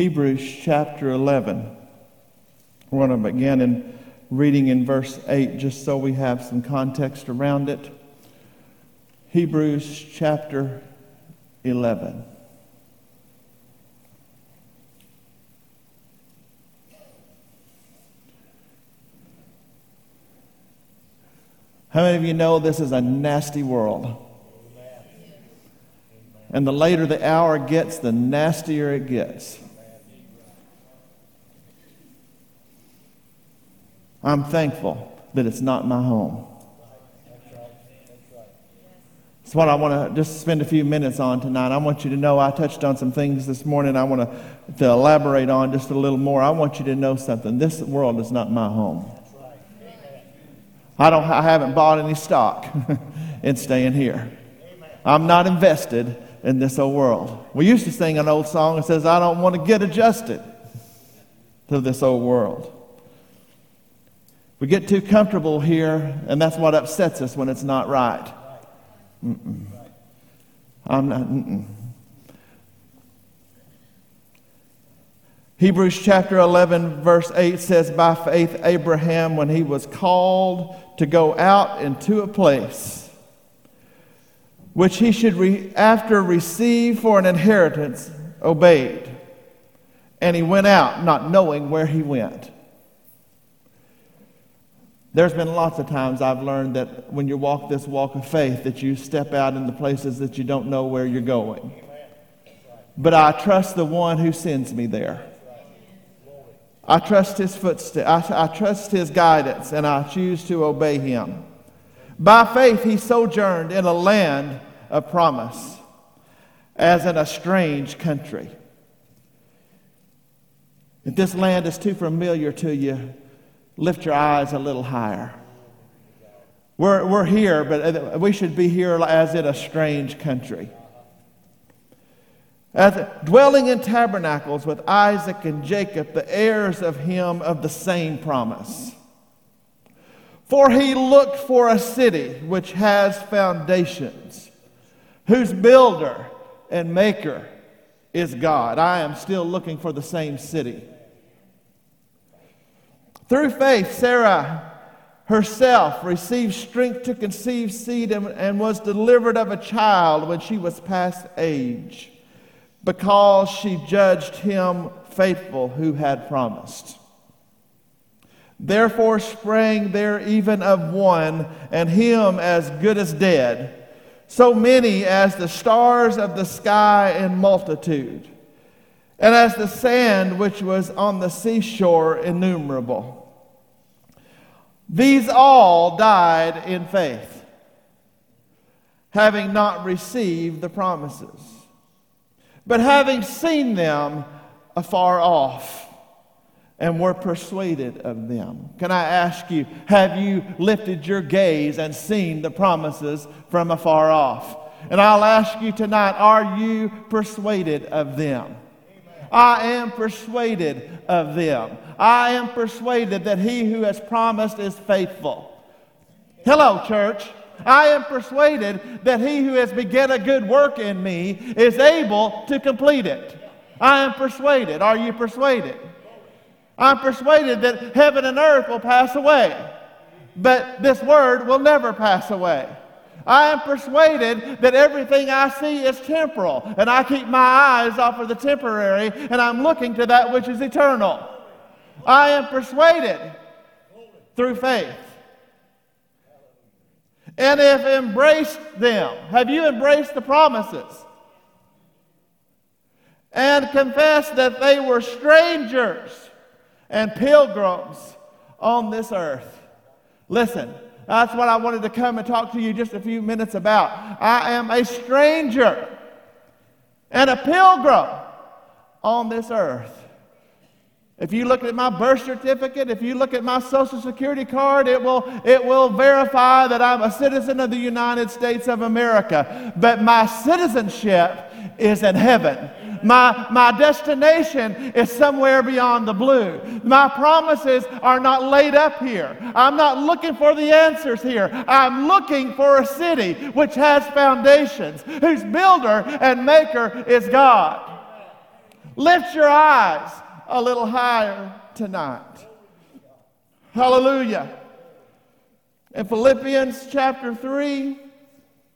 Hebrews chapter 11. We're going to begin in reading in verse 8 just so we have some context around it. Hebrews chapter 11. How many of you know this is a nasty world? And the later the hour gets, the nastier it gets. I'm thankful that it's not my home. That's what I want to just spend a few minutes on tonight. I want you to know I touched on some things this morning I want to, to elaborate on just a little more. I want you to know something. This world is not my home. I, don't, I haven't bought any stock in staying here. I'm not invested in this old world. We used to sing an old song that says, I don't want to get adjusted to this old world. We get too comfortable here, and that's what upsets us when it's not right. Mm-mm. I'm not. Mm-mm. Hebrews chapter 11, verse 8 says, By faith, Abraham, when he was called to go out into a place which he should, re- after receive for an inheritance, obeyed. And he went out, not knowing where he went. There's been lots of times I've learned that when you walk this walk of faith, that you step out in the places that you don't know where you're going. But I trust the one who sends me there. I trust his footsteps. I, I trust his guidance, and I choose to obey him. By faith, he sojourned in a land of promise, as in a strange country. If this land is too familiar to you, lift your eyes a little higher. We're, we're here, but uh, we should be here as in a strange country. As dwelling in tabernacles with Isaac and Jacob, the heirs of him of the same promise. For he looked for a city which has foundations, whose builder and maker is God. I am still looking for the same city. Through faith, Sarah herself received strength to conceive seed and, and, was delivered of a child when she was past age, because she judged him faithful who had promised. Therefore sprang there even of one, and him as good as dead, so many as the stars of the sky in multitude, and as the sand which was on the seashore innumerable. These all died in faith, having not received the promises, but having seen them afar off and were persuaded of them. Can I ask you, have you lifted your gaze and seen the promises from afar off? And I'll ask you tonight, are you persuaded of them? I am persuaded of them. I am persuaded that he who has promised is faithful. Hello, church. I am persuaded that he who has begun a good work in me is able to complete it. I am persuaded. Are you persuaded? I'm persuaded that heaven and earth will pass away, but this word will never pass away. I am persuaded that everything I see is temporal, and I keep my eyes off of the temporary, and I'm looking to that which is eternal. I am persuaded through faith. And if embraced them, have you embraced the promises? And confessed that they were strangers and pilgrims on this earth. Listen, that's what I wanted to come and talk to you just a few minutes about. I am a stranger and a pilgrim on this earth. If you look at my birth certificate, if you look at my social security card, it will, it will verify that I'm a citizen of the United States of America. But my citizenship is in heaven. My, my destination is somewhere beyond the blue. My promises are not laid up here. I'm not looking for the answers here. I'm looking for a city which has foundations, whose builder and maker is God. Lift your eyes a little higher tonight. Hallelujah. In Philippians chapter 3,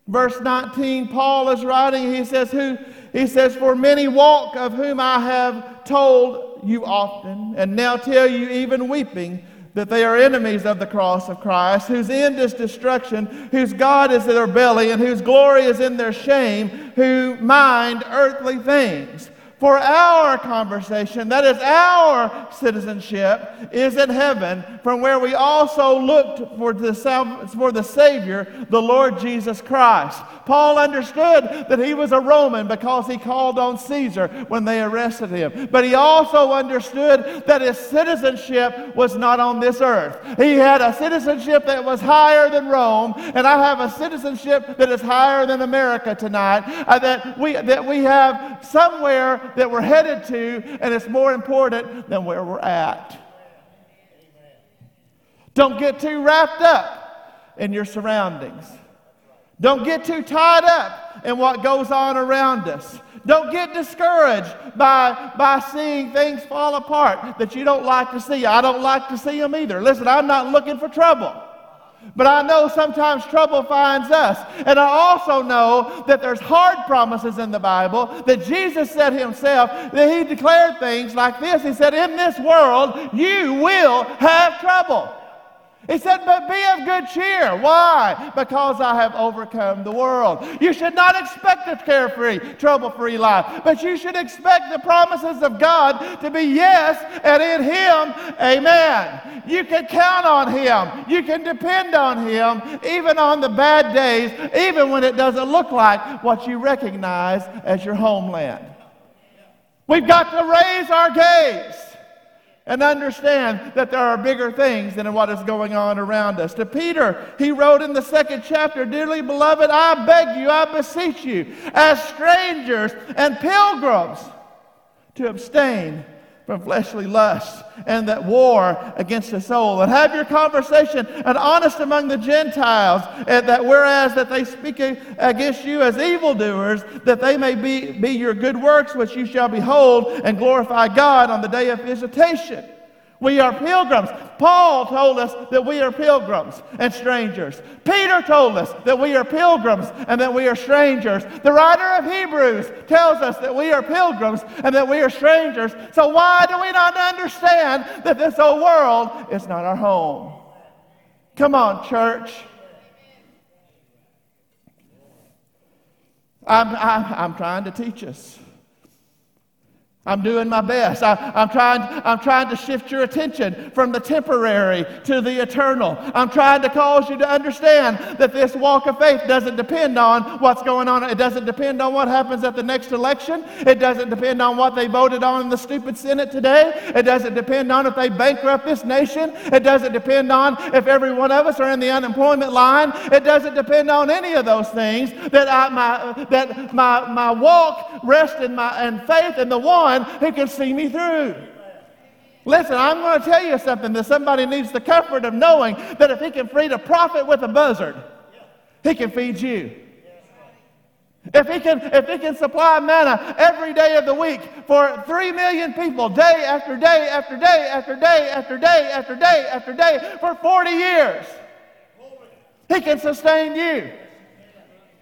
verse 19, Paul is writing, he says, Who he says, For many walk of whom I have told you often, and now tell you even weeping, that they are enemies of the cross of Christ, whose end is destruction, whose God is their belly, and whose glory is in their shame, who mind earthly things for our conversation, that is our citizenship, is in heaven, from where we also looked for the, for the Savior, the Lord Jesus Christ. Paul understood that he was a Roman because he called on Caesar when they arrested him. But he also understood that his citizenship was not on this earth. He had a citizenship that was higher than Rome, and I have a citizenship that is higher than America tonight, uh, that, we, that we have somewhere that we're headed to, and it's more important than where we're at. Don't get too wrapped up in your surroundings. Don't get too tied up in what goes on around us. Don't get discouraged by, by seeing things fall apart that you don't like to see. I don't like to see them either. Listen, I'm not looking for trouble. But I know sometimes trouble finds us. And I also know that there's hard promises in the Bible that Jesus said himself that he declared things like this. He said, In this world, you will have trouble. He said, But be of good cheer. Why? Because I have overcome the world. You should not expect a carefree, trouble free life, but you should expect the promises of God to be yes, and in Him, amen. You can count on Him. You can depend on Him, even on the bad days, even when it doesn't look like what you recognize as your homeland. We've got to raise our gaze and understand that there are bigger things than what is going on around us. To Peter, he wrote in the second chapter Dearly beloved, I beg you, I beseech you, as strangers and pilgrims, to abstain from fleshly lusts and that war against the soul. And have your conversation and honest among the gentiles and that whereas that they speak against you as evildoers that they may be, be your good works which you shall behold and glorify god on the day of visitation we are pilgrims. Paul told us that we are pilgrims and strangers. Peter told us that we are pilgrims and that we are strangers. The writer of Hebrews tells us that we are pilgrims and that we are strangers. So, why do we not understand that this old world is not our home? Come on, church. I'm, I'm, I'm trying to teach us. I'm doing my best. I, am trying, I'm trying to shift your attention from the temporary to the eternal. I'm trying to cause you to understand that this walk of faith doesn't depend on what's going on. It doesn't depend on what happens at the next election. It doesn't depend on what they voted on in the stupid Senate today. It doesn't depend on if they bankrupt this nation. It doesn't depend on if every one of us are in the unemployment line. It doesn't depend on any of those things. That, I, my, that my, my walk rests in, my, in faith in the one one who can see me through. Listen, I'm going to tell you something that somebody needs the comfort of knowing that if he can feed a prophet with a buzzard, he can feed you. If he, can, if he can supply manna every day of the week for three million people, day after day after day after day after day after day after day for 40 years, he can sustain you.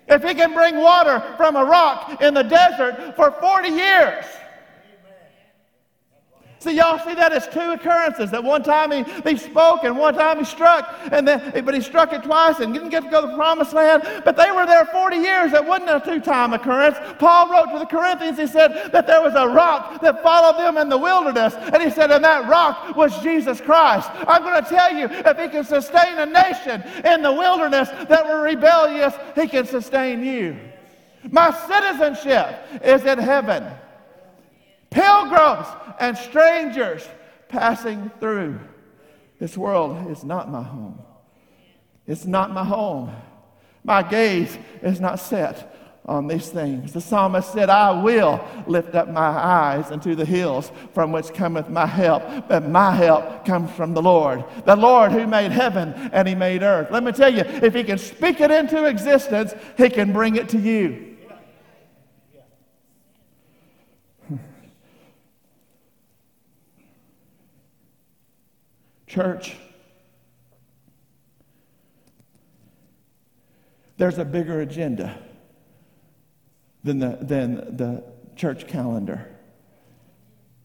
If he can bring water from a rock in the desert for 40 years, See, y'all see that as two occurrences. That one time he, he spoke and one time he struck, and then, but he struck it twice and didn't get to go to the promised land. But they were there 40 years. That wasn't a two time occurrence. Paul wrote to the Corinthians, he said that there was a rock that followed them in the wilderness. And he said, and that rock was Jesus Christ. I'm going to tell you, if he can sustain a nation in the wilderness that were rebellious, he can sustain you. My citizenship is in heaven pilgrims and strangers passing through. This world is not my home. It's not my home. My gaze is not set on these things. The psalmist said, I will lift up my eyes unto the hills from which cometh my help. But my help comes from the Lord. The Lord who made heaven and he made earth. Let me tell you, if he can speak it into existence, he can bring it to you. Church, there's a bigger agenda than the, than the church calendar.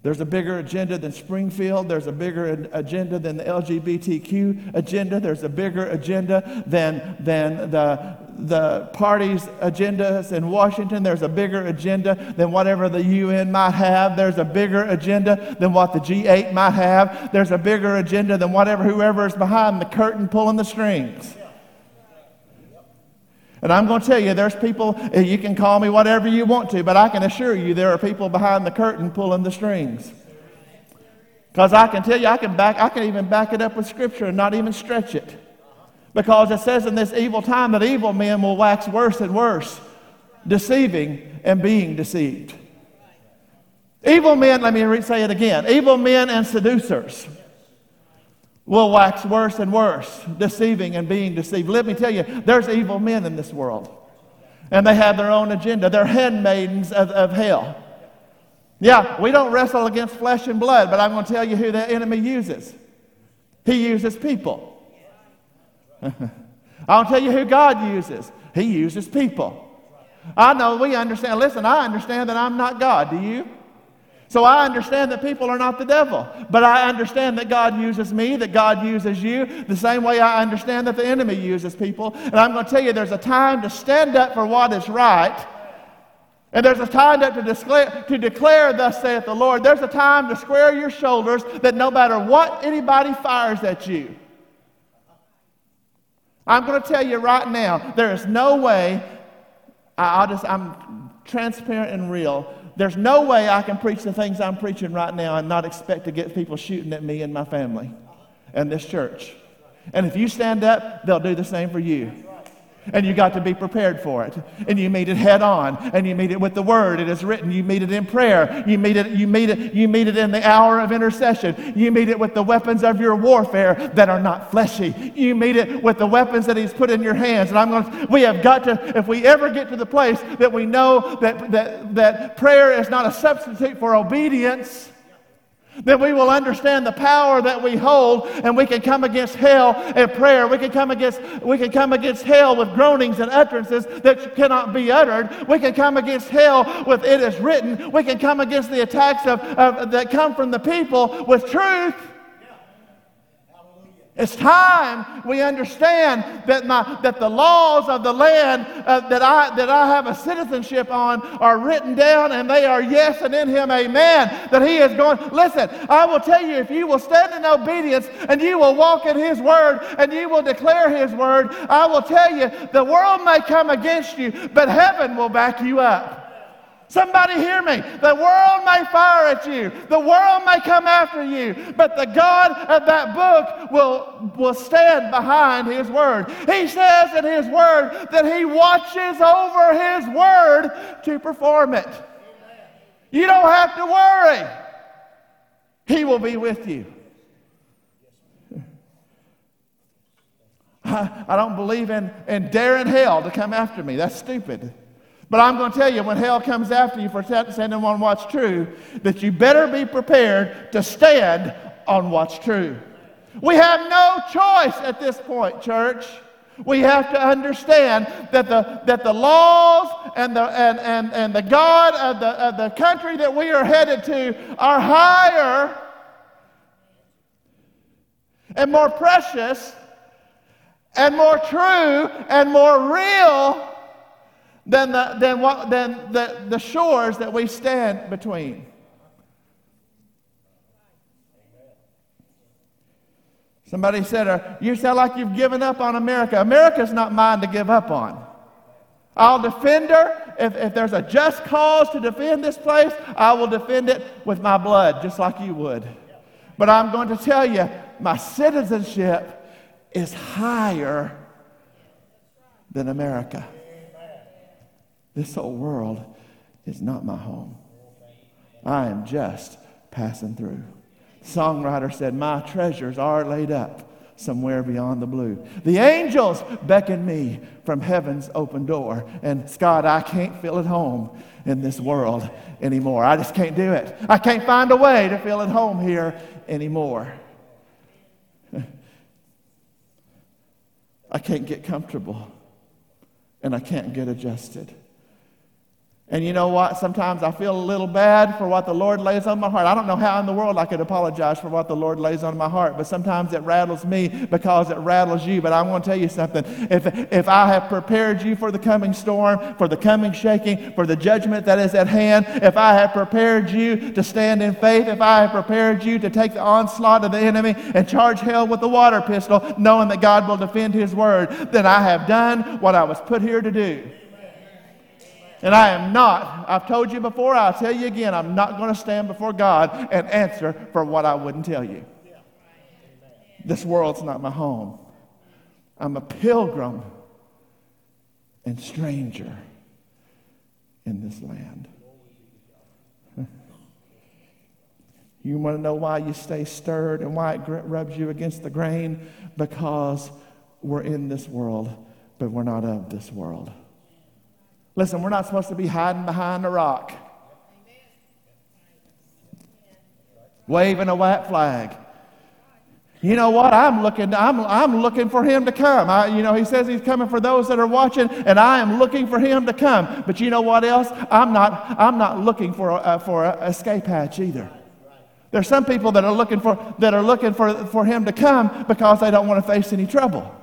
There's a bigger agenda than Springfield. There's a bigger agenda than the LGBTQ agenda. There's a bigger agenda than, than the, the party's agendas in Washington. There's a bigger agenda than whatever the UN might have. There's a bigger agenda than what the G8 might have. There's a bigger agenda than whatever whoever is behind the curtain pulling the strings. And I'm going to tell you, there's people, eh, you can call me whatever you want to, but I can assure you there are people behind the curtain pulling the strings. Because I can tell you, I can, back, I can even back it up with Scripture and not even stretch it. Because it says in this evil time that evil men will wax worse and worse, deceiving and being deceived. Evil men, let me say it again evil men and seducers will wax worse and worse, deceiving and being deceived. Let me tell you, there's evil men in this world, and they have their own agenda. They're handmaidens of, of hell. Yeah, we don't wrestle against flesh and blood, but I'm going to tell you who the enemy uses. He uses people. I'll tell you who God uses. He uses people. I know we understand. Listen, I understand that I'm not God. Do you? So I understand that people are not the devil, but I understand that God uses me, that God uses you, the same way I understand that the enemy uses people. And I'm going to tell you there's a time to stand up for what is right. And there's a time to declare, to declare, thus saith the Lord. There's a time to square your shoulders that no matter what anybody fires at you, I'm going to tell you right now, there is no way, I'll just, I'm transparent and real. There's no way I can preach the things I'm preaching right now and not expect to get people shooting at me and my family and this church. And if you stand up, they'll do the same for you. And you got to be prepared for it. And you meet it head on. And you meet it with the word. It is written. You meet it in prayer. You meet it, you meet it, you meet it in the hour of intercession. You meet it with the weapons of your warfare that are not fleshy. You meet it with the weapons that He's put in your hands. And I'm going to, we have got to, if we ever get to the place that we know that, that, that prayer is not a substitute for obedience then we will understand the power that we hold and we can come against hell in prayer. We can come against, we can come against hell with groanings and utterances that cannot be uttered. We can come against hell with it is written. We can come against the attacks of, of that come from the people with truth. It's time we understand that, my, that the laws of the land uh, that, I, that I have a citizenship on are written down and they are yes and in Him amen. That He is going, listen, I will tell you if you will stand in obedience and you will walk in His word and you will declare His word, I will tell you the world may come against you, but heaven will back you up. Somebody hear me. The world may fire at you. The world may come after you. But the God of that book will, will stand behind his word. He says in his word that he watches over his word to perform it. You don't have to worry. He will be with you. I, I don't believe in, in daring hell to come after me. That's stupid. But I'm going to tell you, when hell comes after you for standing on what's true, that you better be prepared to stand on what's true. We have no choice at this point, church. We have to understand that the, that the laws and the, and, and, and the God of the, of the country that we are headed to are higher and more precious and more true and more real than the, than what, than the, the shores that we stand between. Somebody said, You sound like you've given up on America. America's not mine to give up on. I'll defend her. If, if there's a just cause to defend this place, I will defend it with my blood, just like you would. But I'm going to tell you, my citizenship is higher than America. This whole world is not my home. I am just passing through. Songwriter said, My treasures are laid up somewhere beyond the blue. The angels beckon me from heaven's open door. And Scott, I can't feel at home in this world anymore. I just can't do it. I can't find a way to feel at home here anymore. I can't get comfortable and I can't get adjusted. And you know what? Sometimes I feel a little bad for what the Lord lays on my heart. I don't know how in the world I could apologize for what the Lord lays on my heart, but sometimes it rattles me because it rattles you. But I want to tell you something. If, if I have prepared you for the coming storm, for the coming shaking, for the judgment that is at hand, if I have prepared you to stand in faith, if I have prepared you to take the onslaught of the enemy and charge hell with the water pistol, knowing that God will defend his word, then I have done what I was put here to do. And I am not, I've told you before, I'll tell you again, I'm not going to stand before God and answer for what I wouldn't tell you. This world's not my home. I'm a pilgrim and stranger in this land. You want to know why you stay stirred and why it rubs you against the grain? Because we're in this world, but we're not of this world. Listen, we're not supposed to be hiding behind a rock, waving a white flag. You know what? I'm looking, I'm, I'm looking for him to come. I, you know, he says he's coming for those that are watching, and I am looking for him to come. But you know what else? I'm not, I'm not looking for for an escape hatch either. There's some people that are looking for, that are looking for, for him to come because they don't want to face any trouble.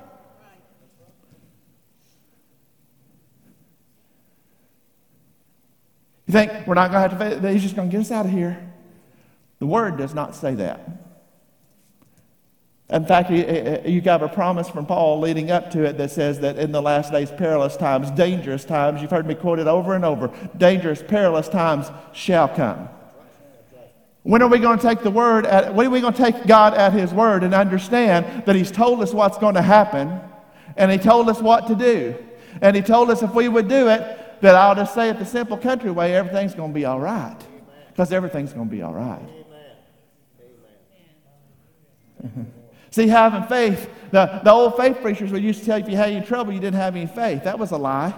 You think we're not going to have to, he's just going to get us out of here. The word does not say that. In fact, you have a promise from Paul leading up to it that says that in the last days, perilous times, dangerous times, you've heard me quote it over and over dangerous, perilous times shall come. When are we going to take the word at, when are we going to take God at his word and understand that he's told us what's going to happen and he told us what to do? And he told us if we would do it, that I'll just say it the simple country way, everything's going to be all right. Because everything's going to be all right. See, having faith, the, the old faith preachers would used to tell you if you had any trouble, you didn't have any faith. That was a lie.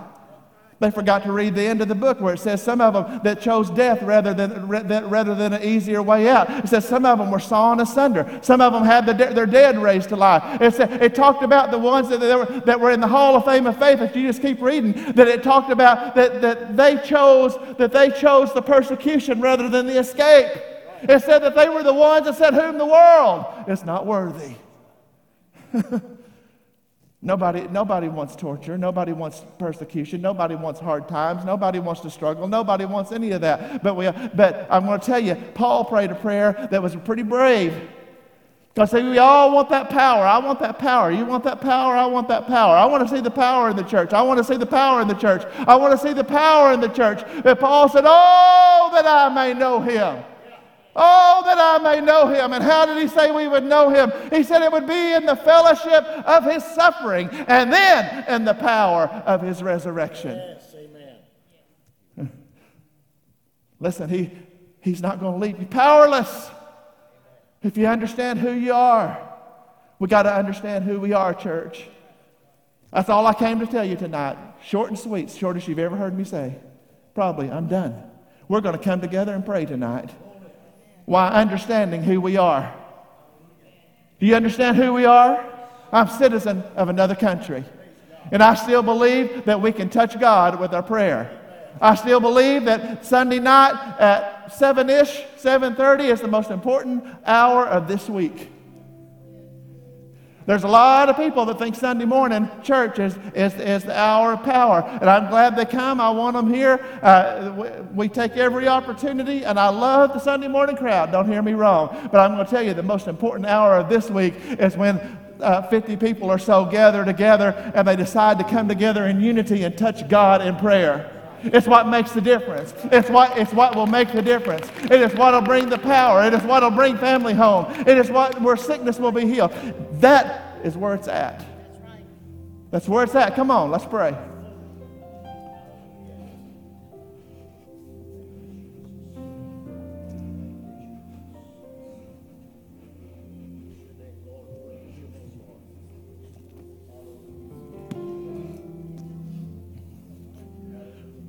They forgot to read the end of the book where it says some of them that chose death rather than, rather than an easier way out. It says some of them were sawn asunder. Some of them had the their dead raised to life. It, said, it talked about the ones that, that, were, that were in the Hall of Fame of Faith. If you just keep reading, that it talked about that, that, they chose, that they chose the persecution rather than the escape. It said that they were the ones that said, Whom the world is not worthy. Nobody, nobody wants torture. Nobody wants persecution. Nobody wants hard times. Nobody wants to struggle. Nobody wants any of that. But, we, but I'm going to tell you, Paul prayed a prayer that was pretty brave. Because we all want that power. I want that power. You want that power? I want that power. I want to see the power in the church. I want to see the power in the church. I want to see the power in the church. But Paul said, Oh, that I may know him Oh, that I may know him. And how did he say we would know him? He said it would be in the fellowship of his suffering and then in the power of his resurrection. Yes, amen. Listen, he, he's not going to leave you powerless if you understand who you are. We got to understand who we are, church. That's all I came to tell you tonight. Short and sweet, shortest you've ever heard me say. Probably, I'm done. We're going to come together and pray tonight while understanding who we are. Do you understand who we are? I'm citizen of another country. And I still believe that we can touch God with our prayer. I still believe that Sunday night at 7-ish, 7:30 is the most important hour of this week. There's a lot of people that think Sunday morning church is, is, is the hour of power. And I'm glad they come. I want them here. Uh, we, we, take every opportunity, and I love the Sunday morning crowd. Don't hear me wrong. But I'm going to tell you the most important hour of this week is when uh, 50 people or so gather together and they decide to come together in unity and touch God in prayer. It's what makes the difference. It's what, it's what will make the difference. It is what will bring the power. It is what will bring family home. It is what, where sickness will be healed. That is where it's at. That's where it's at. Come on, let's pray.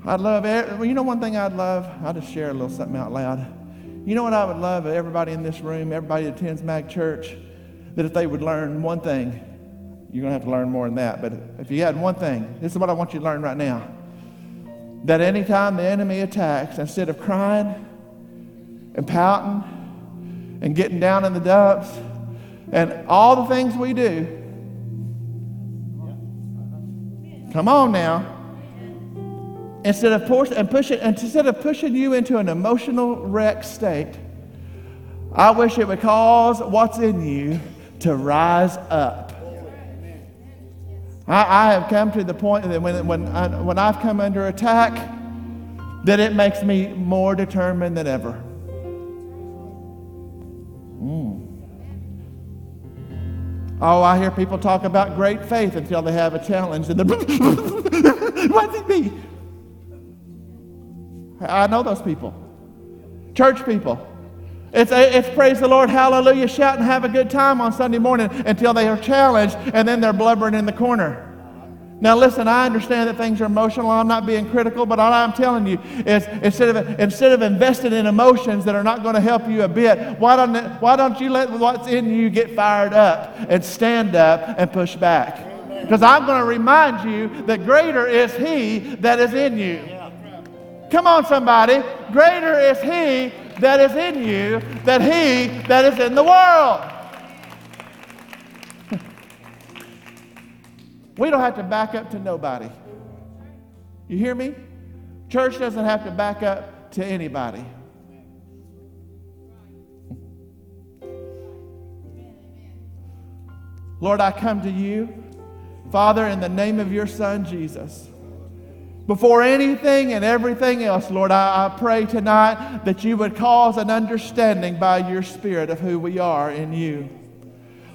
I'd love, well, you know one thing I'd love? I'll just share a little something out loud. You know what I would love everybody in this room, everybody that attends Mag Church, that if they would learn one thing, you're going to have to learn more than that. But if you had one thing, this is what I want you to learn right now. That anytime the enemy attacks, instead of crying and pouting and getting down in the dumps and all the things we do, come on now. Instead of push, and pushing, instead of pushing you into an emotional wreck state, I wish it would cause what's in you to rise up. I, I have come to the point that when, when, I, when I've come under attack, that it makes me more determined than ever. Mm. Oh, I hear people talk about great faith until they have a challenge and they're, what's it be? I know those people. Church people. It's, it's praise the Lord, hallelujah, shout and have a good time on Sunday morning until they are challenged and then they're blubbering in the corner. Now, listen, I understand that things are emotional. I'm not being critical, but all I'm telling you is instead of, instead of investing in emotions that are not going to help you a bit, why don't, why don't you let what's in you get fired up and stand up and push back? Because I'm going to remind you that greater is He that is in you. Come on, somebody. Greater is He that is in you than he that is in the world. we don't have to back up to nobody. You hear me? Church doesn't have to back up to anybody. Lord, I come to you, Father, in the name of your Son, Jesus. Before anything and everything else, Lord, I, I, pray tonight that you would cause an understanding by your Spirit of who we are in you.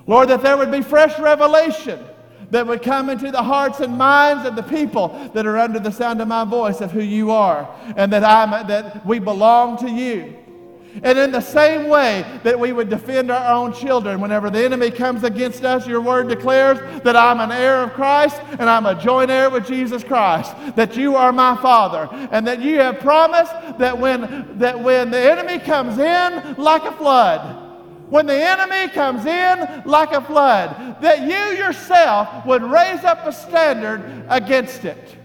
Lord, that there would be fresh revelation that would come into the hearts and minds of the people that are under the sound of my voice of who you are, and that, i that we belong to you. And in the same way that we would defend our own children whenever the enemy comes against us, your word declares that I'm an heir of Christ and I'm a joint heir with Jesus Christ, that you are my Father, and that you have promised that when, that when the enemy comes in like a flood, when the enemy comes in like a flood, that you yourself would raise up a standard against it.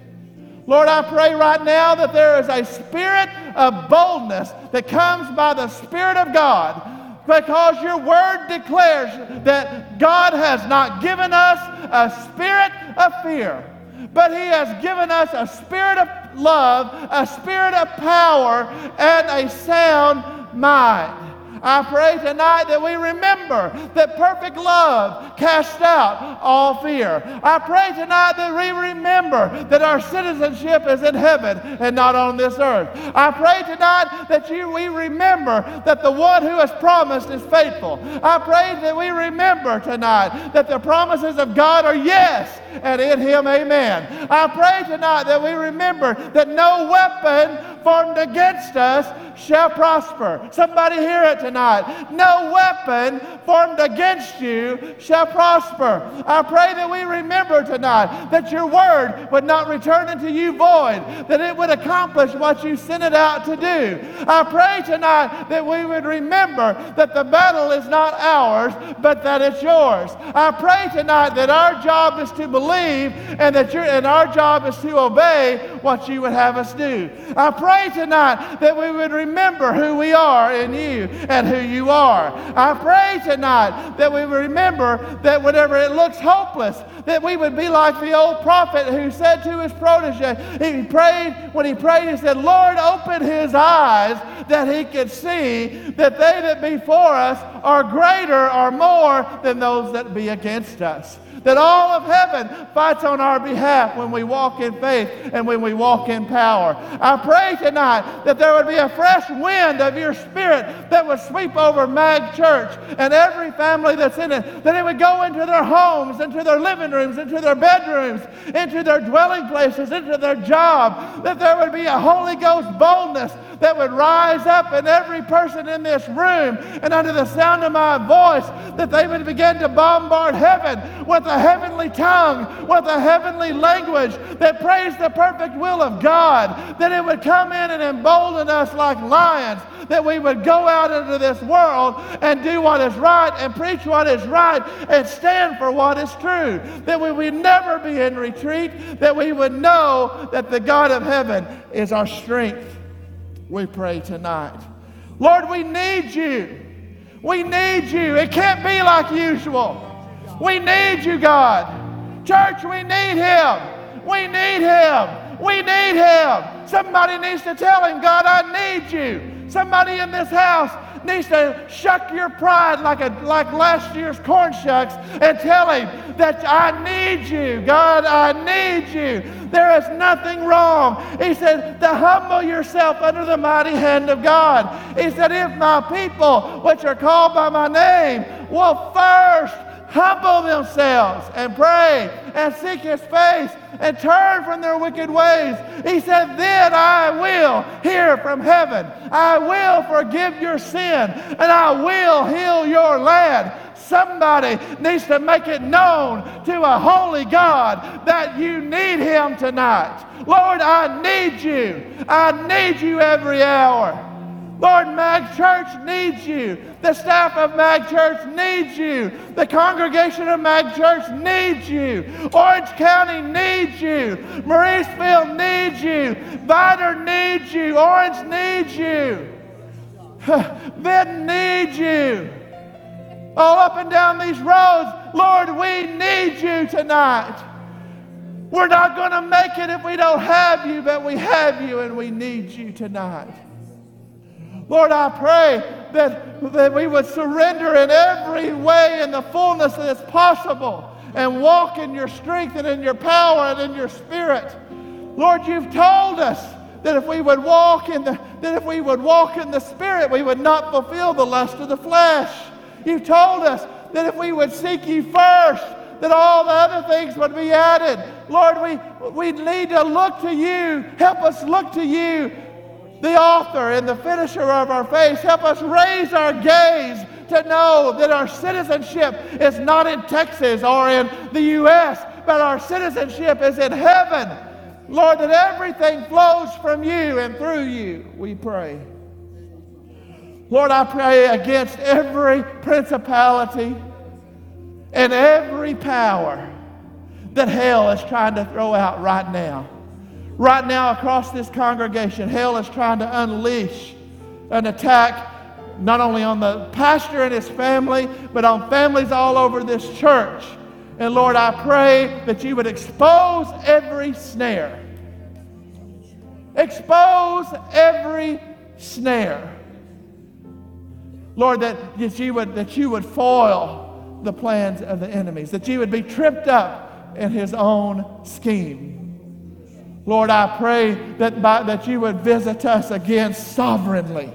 Lord, I pray right now that there is a spirit of boldness that comes by the Spirit of God because your word declares that God has not given us a spirit of fear, but He has given us a spirit of love, a spirit of power, and a sound mind. I pray tonight that we remember that perfect love casts out all fear. I pray tonight that we remember that our citizenship is in heaven and not on this earth. I pray tonight that you, we remember that the one who has promised is faithful. I pray that we remember tonight that the promises of God are yes and in him amen. I pray tonight that we remember that no weapon formed against us shall prosper. Somebody hear it tonight. No weapon formed against you shall prosper. I pray that we remember tonight that your word would not return unto you void, that it would accomplish what you sent it out to do. I pray tonight that we would remember that the battle is not ours, but that it's yours. I pray tonight that our job is to believe and that your and our job is to obey what you would have us do. I pray tonight that we would remember remember who we are in you and who you are. I pray tonight that we would remember that whenever it looks hopeless, that we would be like the old prophet who said to his protege, he prayed, when he prayed, he said, Lord, open his eyes that he could see that they that be for us are greater or more than those that be against us that all of heaven fights on our behalf when we walk in faith and when we walk in power. I pray tonight that there would be a fresh wind of your spirit that would sweep over Mag Church and every family that's in it, that it would go into their homes, into their living rooms, into their bedrooms, into their dwelling places, into their job, that there would be a Holy Ghost boldness that would rise up in every person in this room and under the sound of my voice, that they would begin to bombard heaven with a heavenly tongue, with a heavenly language that prays the perfect will of God, that it would come in and embolden us like lions, that we would go out into this world and do what is right and preach what is right and stand for what is true, that we would never be in retreat, that we would know that the God of heaven is our strength. We pray tonight. Lord, we need you. We need you. It can't be like usual. We need you, God. Church, we need Him. We need Him. We need Him. Somebody needs to tell Him, God, I need you. Somebody in this house needs to shuck your pride like, a, like last year's corn shucks and tell him that I need you. God, I need you. There is nothing wrong. He said, to humble yourself under the mighty hand of God. He said, if my people, which are called by my name, will first humble themselves and pray and seek his face and turn from their wicked ways. He said, Then I will hear from heaven. I will forgive your sin and I will heal your land. Somebody needs to make it known to a holy God that you need him tonight. Lord, I need you. I need you every hour. Lord, Mag Church needs you. The staff of Mag Church needs you. The congregation of Mag Church needs you. Orange County needs you. Mauriceville needs you. Vidor needs you. Orange needs you. Benton needs you. All up and down these roads, Lord, we need you tonight. We're not going to make it if we don't have you, but we have you and we need you tonight. Lord, I pray that, that we would surrender in every way in the fullness that is possible and walk in your strength and in your power and in your spirit. Lord, you've told us that if we would walk in the that if we would walk in the spirit, we would not fulfill the lust of the flesh. You've told us that if we would seek you first, that all the other things would be added. Lord, we, we need to look to you. Help us look to you the author and the finisher of our faith. Help us raise our gaze to know that our citizenship is not in Texas or in the U.S., but our citizenship is in heaven. Lord, that everything flows from you and through you, we pray. Lord, I pray against every principality and every power that hell is trying to throw out right now. Right now, across this congregation, hell is trying to unleash an attack not only on the pastor and his family, but on families all over this church. And Lord, I pray that you would expose every snare. Expose every snare. Lord, that, that, you would, that you would foil the plans of the enemies, that you would be tripped up in his own scheme. Lord, I pray that, by, that you would visit us again sovereignly.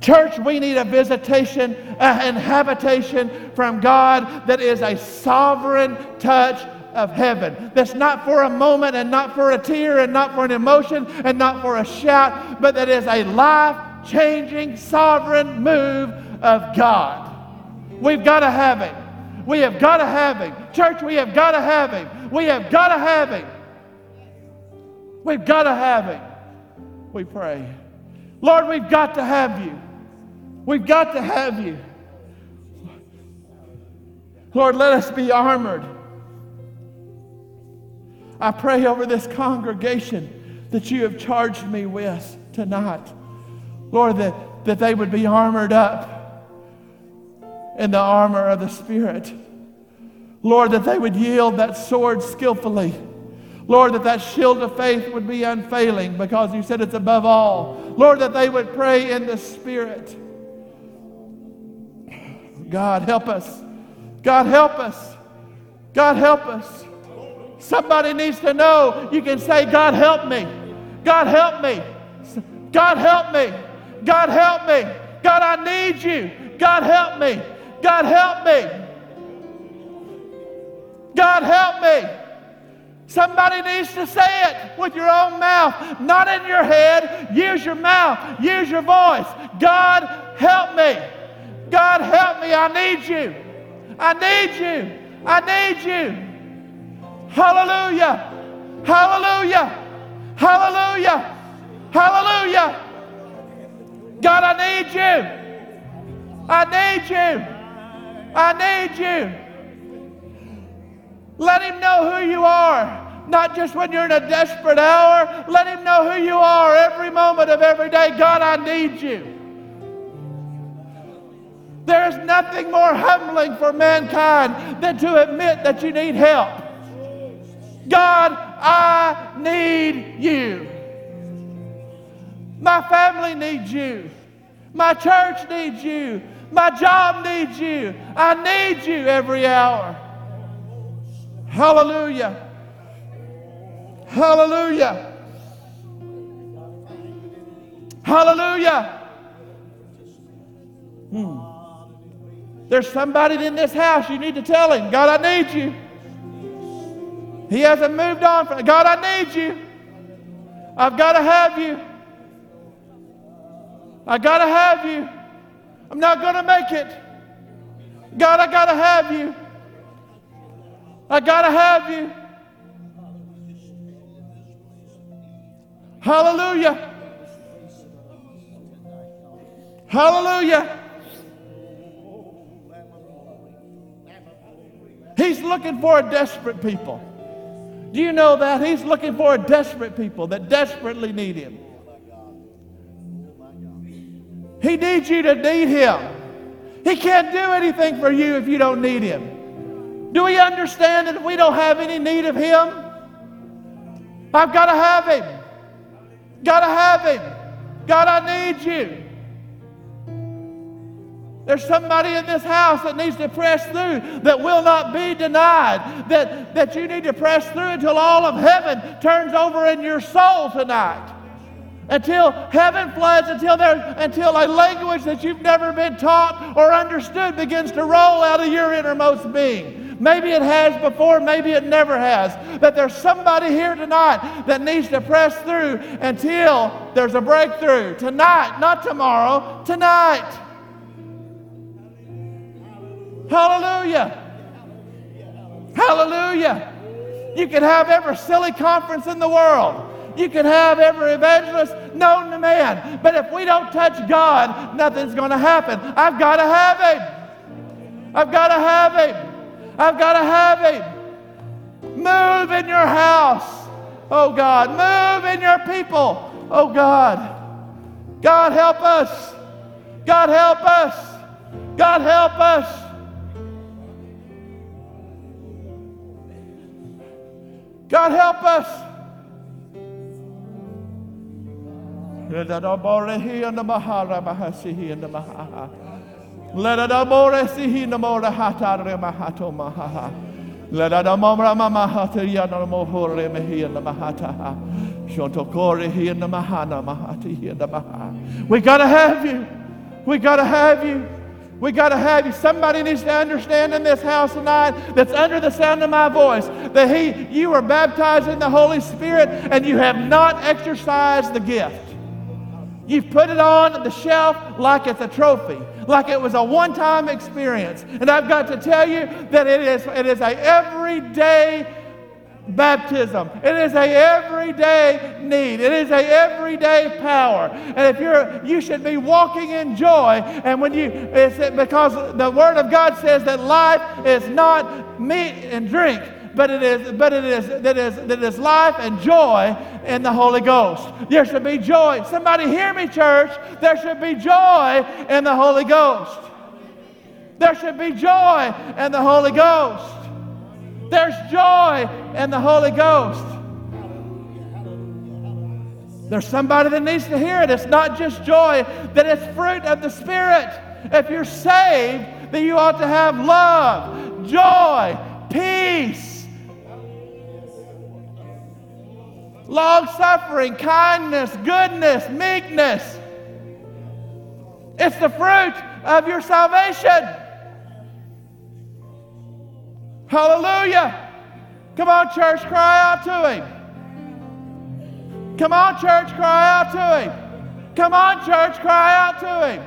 Church, we need a visitation and habitation from God that is a sovereign touch of heaven. That's not for a moment and not for a tear and not for an emotion and not for a shout, but that is a life changing, sovereign move of God. We've got to have it. We have got to have Him. Church, we have got to have Him. We have got to have Him. We've got to have Him. We pray. Lord, we've got to have you. We've got to have you. Lord, let us be armored. I pray over this congregation that you have charged me with tonight. Lord, that, that they would be armored up in the armor of the Spirit. Lord, that they would yield that sword skillfully Lord, that that shield of faith would be unfailing because you said it's above all. Lord, that they would pray in the Spirit. God, help us. God, help us. God, help us. Somebody needs to know you can say, God, help me. God, help me. God, help me. God, help me. God, I need you. God, help me. God, help me. God, help me. Somebody needs to say it with your own mouth, not in your head. Use your mouth, use your voice. God, help me. God, help me. I need you. I need you. I need you. Hallelujah. Hallelujah. Hallelujah. Hallelujah. God, I need you. I need you. I need you. Let him know who you are. Not just when you're in a desperate hour. Let him know who you are every moment of every day. God, I need you. There is nothing more humbling for mankind than to admit that you need help. God, I need you. My family needs you. My church needs you. My job needs you. I need you every hour. Hallelujah. Hallelujah. Hallelujah. Hmm. There's somebody in this house you need to tell him, God, I need you. He hasn't moved on from God, I need you. I've got to have you. I got to have you. I'm not going to make it. God, I got to have you. I got to have you. Hallelujah. Hallelujah. He's looking for a desperate people. Do you know that? He's looking for a desperate people that desperately need Him. He needs you to need Him. He can't do anything for you if you don't need Him. Do we understand that we don't have any need of Him, I've got to have Him. Got to have Him. God, I need you. There's somebody in this house that needs to press through that will not be denied. That, that you need to press through until all of heaven turns over in your soul tonight until heaven floods, until, there, until a language that you've never been taught or understood begins to roll out of your innermost being. Maybe it has before, maybe it never has. But there's somebody here tonight that needs to press through until there's a breakthrough. Tonight, not tomorrow, tonight. Hallelujah. Hallelujah. You can have every silly conference in the world. You can have every evangelist known to man. But if we don't touch God, nothing's going to happen. I've got to have Him. I've got to have Him. I've got to have Him. Move in your house. Oh God. Move in your people. Oh God. God help us. God help us. God help us. God help us. The the. We gotta have you. We gotta have you. We got to have you. Somebody needs to understand in this house tonight that's under the sound of my voice that he, you were baptized in the Holy Spirit and you have not exercised the gift. You've put it on the shelf like it's a trophy, like it was a one time experience. And I've got to tell you that it is, it is a everyday baptism. It is a everyday need. It is a everyday power. And if you're, you should be walking in joy. And when you, it's because the Word of God says that life is not meat and drink, but it is, but it is, that is, that is life and joy in the Holy Ghost. There should be joy. Somebody hear me, church. There should be joy in the Holy Ghost. There should be joy in the Holy Ghost. There's joy in the Holy Ghost. There's somebody that needs to hear it. It's not just joy, that it's fruit of the Spirit. If you're saved, then you ought to have love, joy, peace, long suffering, kindness, goodness, meekness. It's the fruit of your salvation. Hallelujah. Come on, church, cry out to Him. Come on, church, cry out to Him. Come on, church, cry out to Him.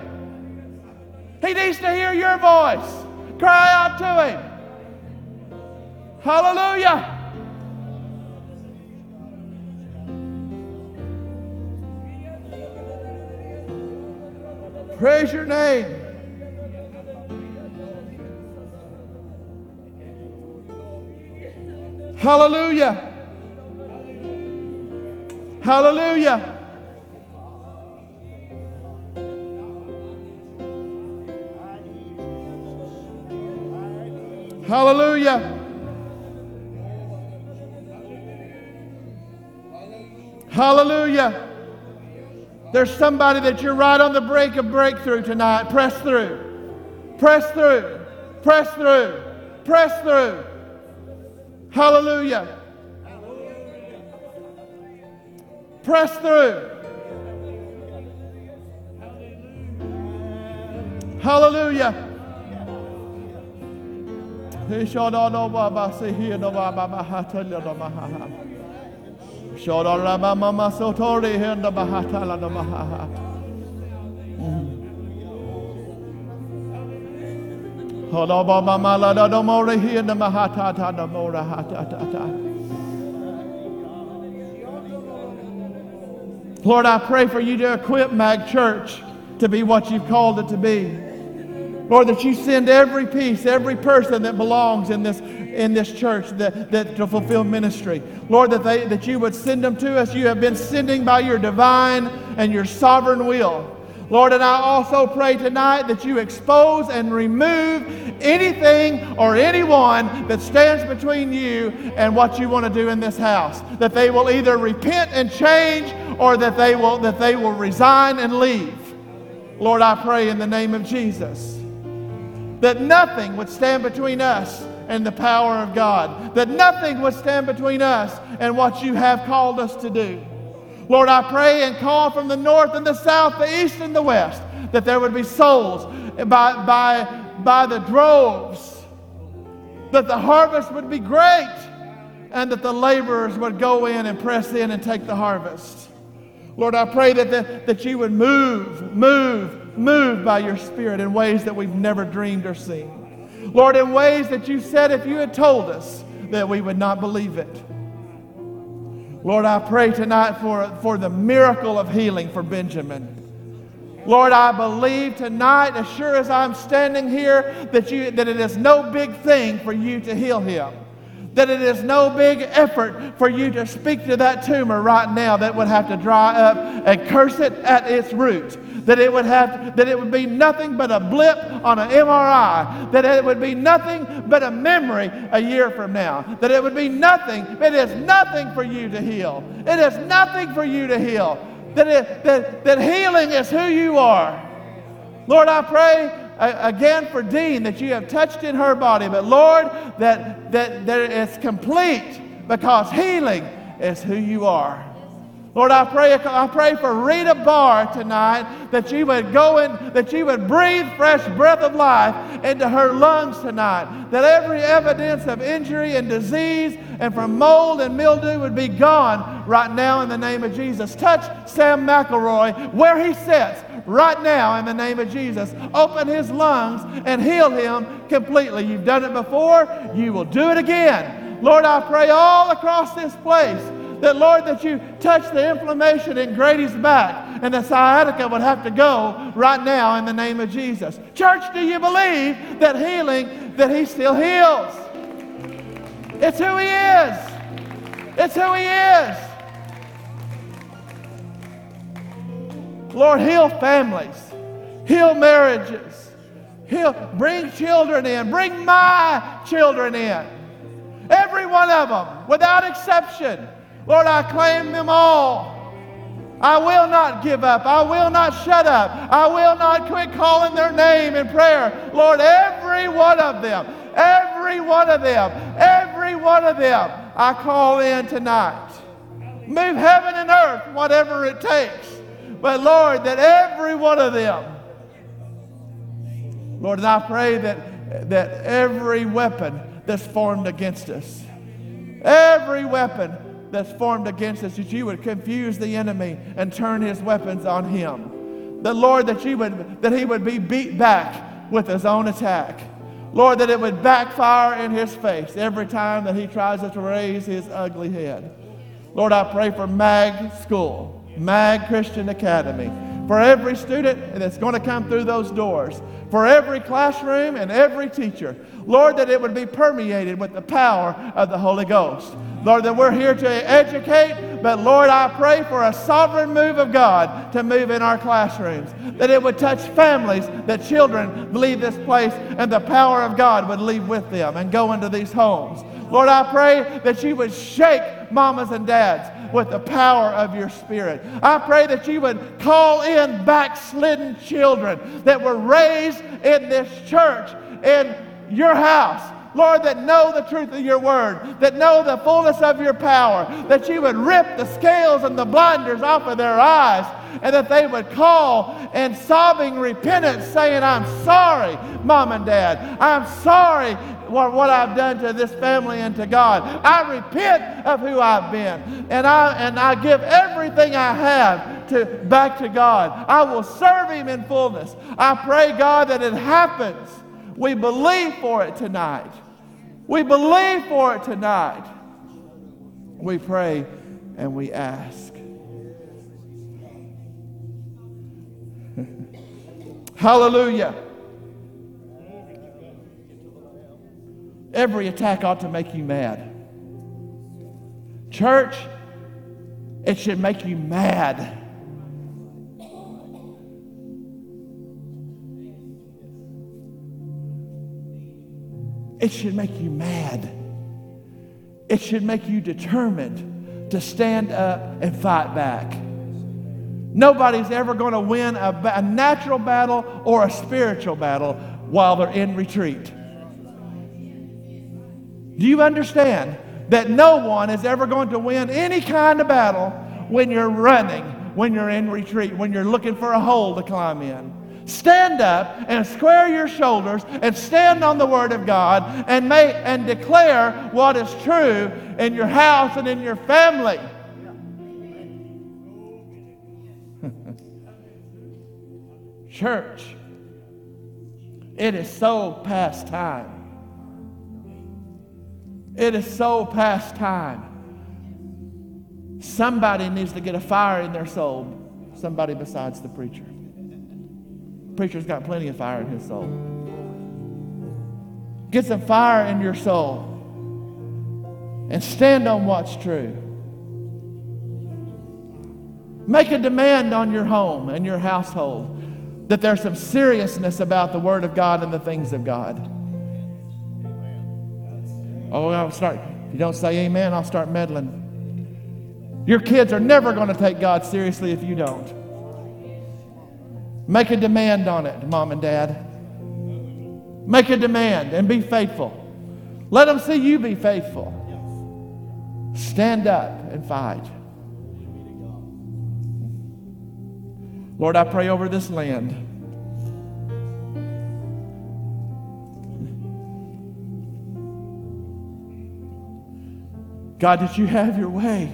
He needs to hear your voice. Cry out to Him. Hallelujah. Praise your name. Hallelujah. Hallelujah. Hallelujah. Hallelujah. There's somebody that you're right on the brink of breakthrough tonight. Press through. Press through. Press through. Press through. Hallelujah. Press through. Hallelujah. Shodarama Lord, I pray for you to equip Mag Church to be what you've called it to be. Lord, that you send every piece, every person that belongs in this, in this church that, that to fulfill ministry. Lord, that, they, that you would send them to us. You have been sending by your divine and your sovereign will. Lord, and I also pray tonight that you expose and remove anything or anyone that stands between you and what you want to do in this house. That they will either repent and change or that they will, that they will resign and leave. Lord, I pray in the name of Jesus that nothing would stand between us and the power of God, that nothing would stand between us and what you have called us to do. Lord, I pray and call from the north and the south, the east and the west, that there would be souls by, by, by the droves, that the harvest would be great, and that the laborers would go in and press in and take the harvest. Lord, I pray that, the, that you would move, move, move by your Spirit in ways that we've never dreamed or seen. Lord, in ways that you said if you had told us that we would not believe it. Lord, I pray tonight for, for the miracle of healing for Benjamin. Lord, I believe tonight, as sure as I'm standing here, that, you, that it is no big thing for you to heal him that it is no big effort for you to speak to that tumor right now that would have to dry up and curse it at its root. That it would have that it would be nothing but a blip on an MRI that it would be nothing but a memory a year from now. That it would be nothing it is nothing for you to heal. It is nothing for you to heal. That, it, that, that healing is who you are. Lord I pray again for Dean that you have touched in her body, but Lord, that, that, that it's complete because healing is who you are. Lord, I pray, I pray for Rita Barr tonight that you would go in, that you would breathe fresh breath of life into her lungs tonight. That every evidence of injury and disease and from mold and mildew would be gone right now in the name of Jesus. Touch Sam McElroy where he sits right now in the name of Jesus. Open his lungs and heal him completely. You've done it before, you will do it again. Lord, I pray all across this place that, Lord, that you touch the inflammation in Grady's back and the sciatica would have to go right now in the name of Jesus. Church, do you believe that healing, that he still heals? It's who he is. It's who he is. Lord, heal families, heal marriages, heal, bring children in, bring my children in. Every one of them, without exception. Lord, I claim them all. I will not give up. I will not shut up. I will not quit calling their name in prayer. Lord, every one of them, every one of them, every one of them, I call in tonight. Move heaven and earth, whatever it takes. But Lord, that every one of them, Lord, and I pray that, that every weapon that's formed against us, every weapon that's formed against us, that you would confuse the enemy and turn his weapons on him. The Lord, that you would that he would be beat back with his own attack. Lord, that it would backfire in his face every time that he tries to raise his ugly head. Lord, I pray for MAG School, MAG Christian Academy, for every student that's going to come through those doors, for every classroom and every teacher. Lord, that it would be permeated with the power of the Holy Ghost. Lord, that we're here to educate, but Lord, I pray for a sovereign move of God to move in our classrooms, that it would touch families, that children leave this place and the power of God would leave with them and go into these homes. Lord, I pray that you would shake mamas and dads with the power of your spirit. I pray that you would call in backslidden children that were raised in this church, in your house Lord, that know the truth of your word, that know the fullness of your power, that you would rip the scales and the blinders off of their eyes, and that they would call in sobbing repentance, saying, I'm sorry, mom and dad. I'm sorry what I've done to this family and to God. I repent of who I've been, and I, and I give everything I have to, back to God. I will serve Him in fullness. I pray, God, that it happens we believe for it tonight. We believe for it tonight. We pray and we ask. Hallelujah. Every attack ought to make you mad. Church, it should make you mad. It should make you mad. It should make you determined to stand up and fight back. Nobody's ever going to win a, a, natural battle or a spiritual battle while they're in retreat. Do you understand that no one is ever going to win any kind of battle when you're running, when you're in retreat, when you're looking for a hole to climb in? Stand up and square your shoulders and stand on the Word of God and, make, and declare what is true in your house and in your family. Church, it is so past time. It is so past time. Somebody needs to get a fire in their soul, somebody besides the preacher preacher's got plenty of fire in his soul. Get some fire in your soul and stand on what's true. Make a demand on your home and your household that there's some seriousness about the Word of God and the things of God. Oh, I'll start. If you don't say amen, I'll start meddling. Your kids are never going to take God seriously if you don't. Make a demand on it, mom and dad. Make a demand and be faithful. Let them see you be faithful. Stand up and fight. Lord, I pray over this land. God, that you have your way.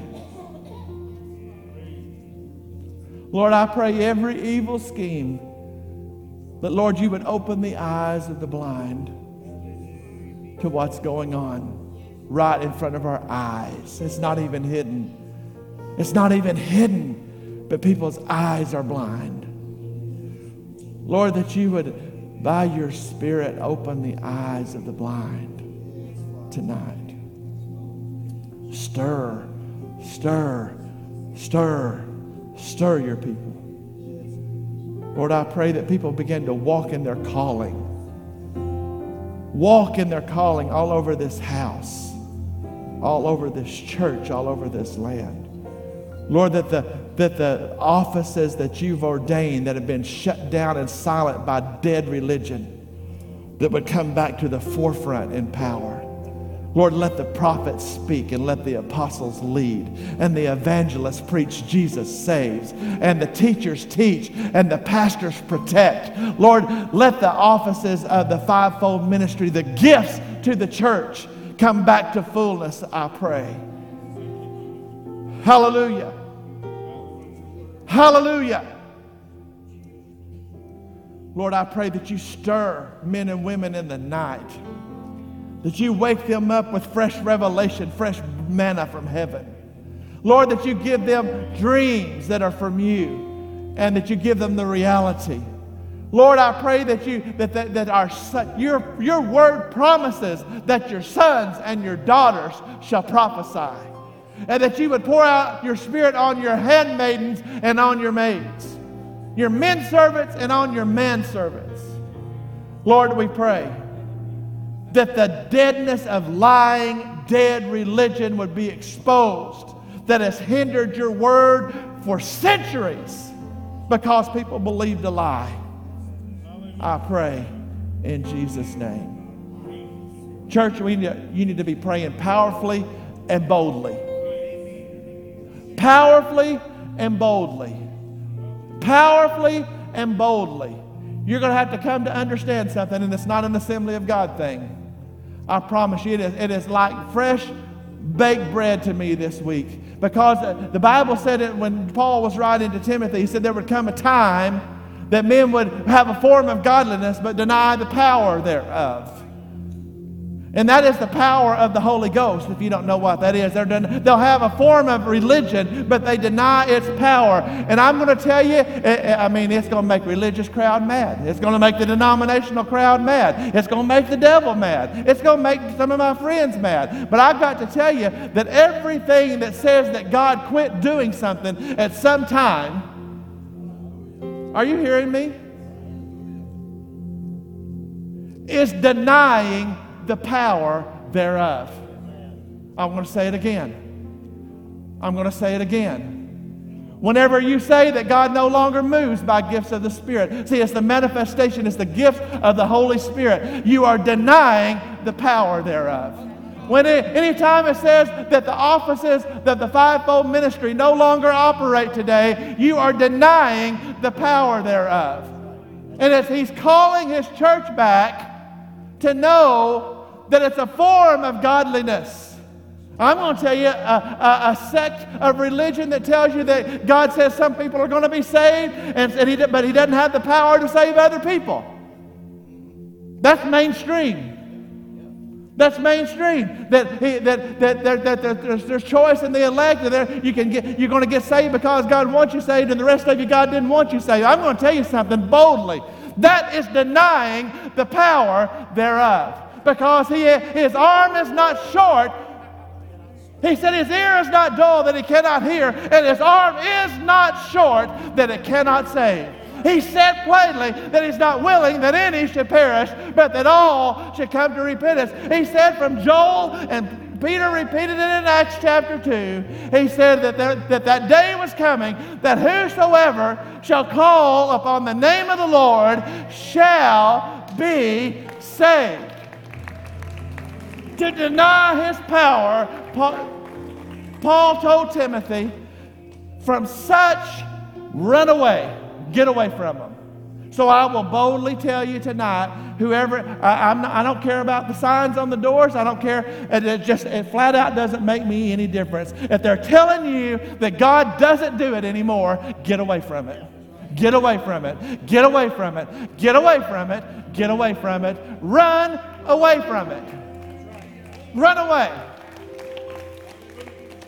Lord, I pray every evil scheme that, Lord, you would open the eyes of the blind to what's going on right in front of our eyes. It's not even hidden. It's not even hidden, but people's eyes are blind. Lord, that you would, by your Spirit, open the eyes of the blind tonight. Stir, stir, stir Stir your people. Lord, I pray that people begin to walk in their calling. Walk in their calling all over this house, all over this church, all over this land. Lord, that the, that the offices that you've ordained that have been shut down and silent by dead religion, that would come back to the forefront in power. Lord, let the prophets speak and let the apostles lead, and the evangelists preach Jesus saves, and the teachers teach, and the pastors protect. Lord, let the offices of the fivefold ministry, the gifts to the church, come back to fullness, I pray. Hallelujah. Hallelujah. Lord, I pray that you stir men and women in the night, that you wake them up with fresh revelation, fresh manna from heaven. Lord, that you give them dreams that are from you and that you give them the reality. Lord, I pray that you that, that, that our your, your word promises that your sons and your daughters shall prophesy. And that you would pour out your spirit on your handmaidens and on your maids, your men servants and on your manservants. Lord, we pray that the deadness of lying, dead religion would be exposed that has hindered your word for centuries because people believed a lie. I pray in Jesus' name. Church, we need, you need to be praying powerfully and boldly. Powerfully and boldly. Powerfully and boldly. You're going to have to come to understand something, and it's not an assembly of God thing. I promise you, it is, it is like fresh baked bread to me this week. Because the Bible said it when Paul was writing to Timothy, he said there would come a time that men would have a form of godliness but deny the power thereof. And that is the power of the Holy Ghost, if you don't know what that is. they will have a form of religion, but they deny its power. And I'm going to tell you, eh, eh, I mean, it's going to make religious crowd mad. It's going to make the denominational crowd mad. It's going to make the devil mad. It's going to make some of my friends mad. But I've got to tell you that everything that says that God quit doing something at some time, are you hearing me? Is denying the power thereof. I'm going to say it again. I'm going to say it again. Whenever you say that God no longer moves by gifts of the Spirit, see, it's the manifestation, it's the gift of the Holy Spirit. You are denying the power thereof. When it, anytime it says that the offices that the fivefold ministry no longer operate today, you are denying the power thereof. And as he's calling his church back to know that it's a form of godliness. I'm going to tell you a, a, a, sect of religion that tells you that God says some people are going to be saved, and, and he, but He doesn't have the power to save other people. That's mainstream. That's mainstream. That, he, that, that, that, that, that there's, there's, choice in the elect. That you can get, you're going to get saved because God wants you saved, and the rest of you, God didn't want you saved. I'm going to tell you something boldly. That is denying the power thereof. Because he, his arm is not short. He said his ear is not dull that he cannot hear, and his arm is not short that it cannot save. He said plainly that he's not willing that any should perish, but that all should come to repentance. He said from Joel, and Peter repeated it in Acts chapter 2, he said that there, that, that day was coming that whosoever shall call upon the name of the Lord shall be saved. To deny his power, Paul, told Timothy, from such run away. Get away from them. So I will boldly tell you tonight, whoever, I, not, I, don't care about the signs on the doors. I don't care. It just it flat out doesn't make me any difference. If they're telling you that God doesn't do it anymore, get away from it. Get away from it. Get away from it. Get away from it. Get away from it. Run away from it. Run away.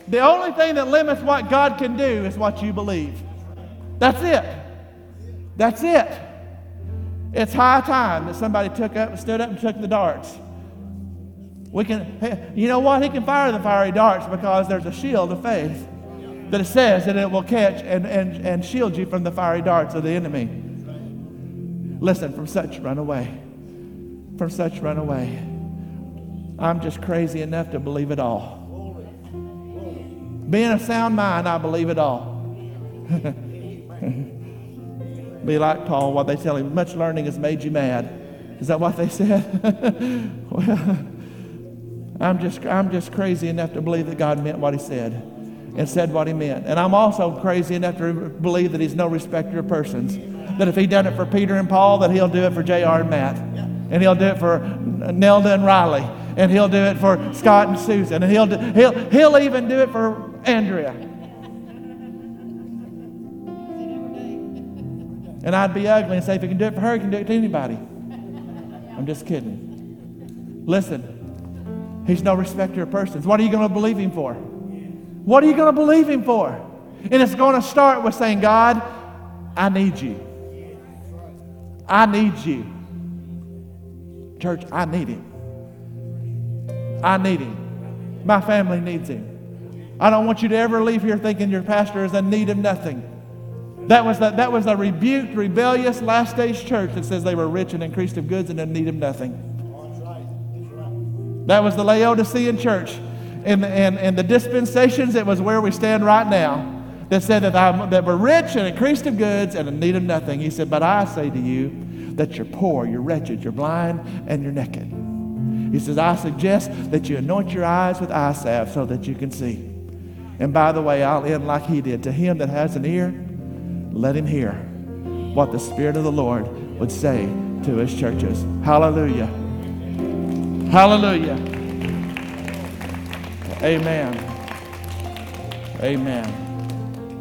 The only thing that limits what God can do is what you believe. That's it. That's it. It's high time that somebody took up, stood up and took the darts. We can, you know what? He can fire the fiery darts because there's a shield of faith that it says that it will catch and, and, and shield you from the fiery darts of the enemy. Listen, from such run away. From such run away. I'm just crazy enough to believe it all. Being a sound mind, I believe it all. Be like Paul, what they tell him, much learning has made you mad. Is that what they said? well, I'm just, I'm just crazy enough to believe that God meant what he said and said what he meant. And I'm also crazy enough to believe that he's no respecter of persons. That if he done it for Peter and Paul, that he'll do it for J.R. and Matt. And he'll do it for Nelda and Riley. And he'll do it for Scott and Susan. And he'll, do, he'll, he'll even do it for Andrea. And I'd be ugly and say, if he can do it for her, he can do it to anybody. I'm just kidding. Listen, he's no respecter of persons. What are you going to believe him for? What are you going to believe him for? And it's going to start with saying, God, I need you. I need you. Church, I need him. I need him. My family needs him. I don't want you to ever leave here thinking your pastor is in need of nothing. That was, the, that was a rebuked, rebellious, last days church that says they were rich and increased of goods and in need of nothing. That was the Laodicean church. In, in, in the dispensations, it was where we stand right now that said that, I'm, that we're rich and increased of goods and in need of nothing. He said, But I say to you that you're poor, you're wretched, you're blind, and you're naked. He says, I suggest that you anoint your eyes with eye salve so that you can see. And by the way, I'll end like he did. To him that has an ear, let him hear what the Spirit of the Lord would say to his churches. Hallelujah. Hallelujah. Amen. Amen.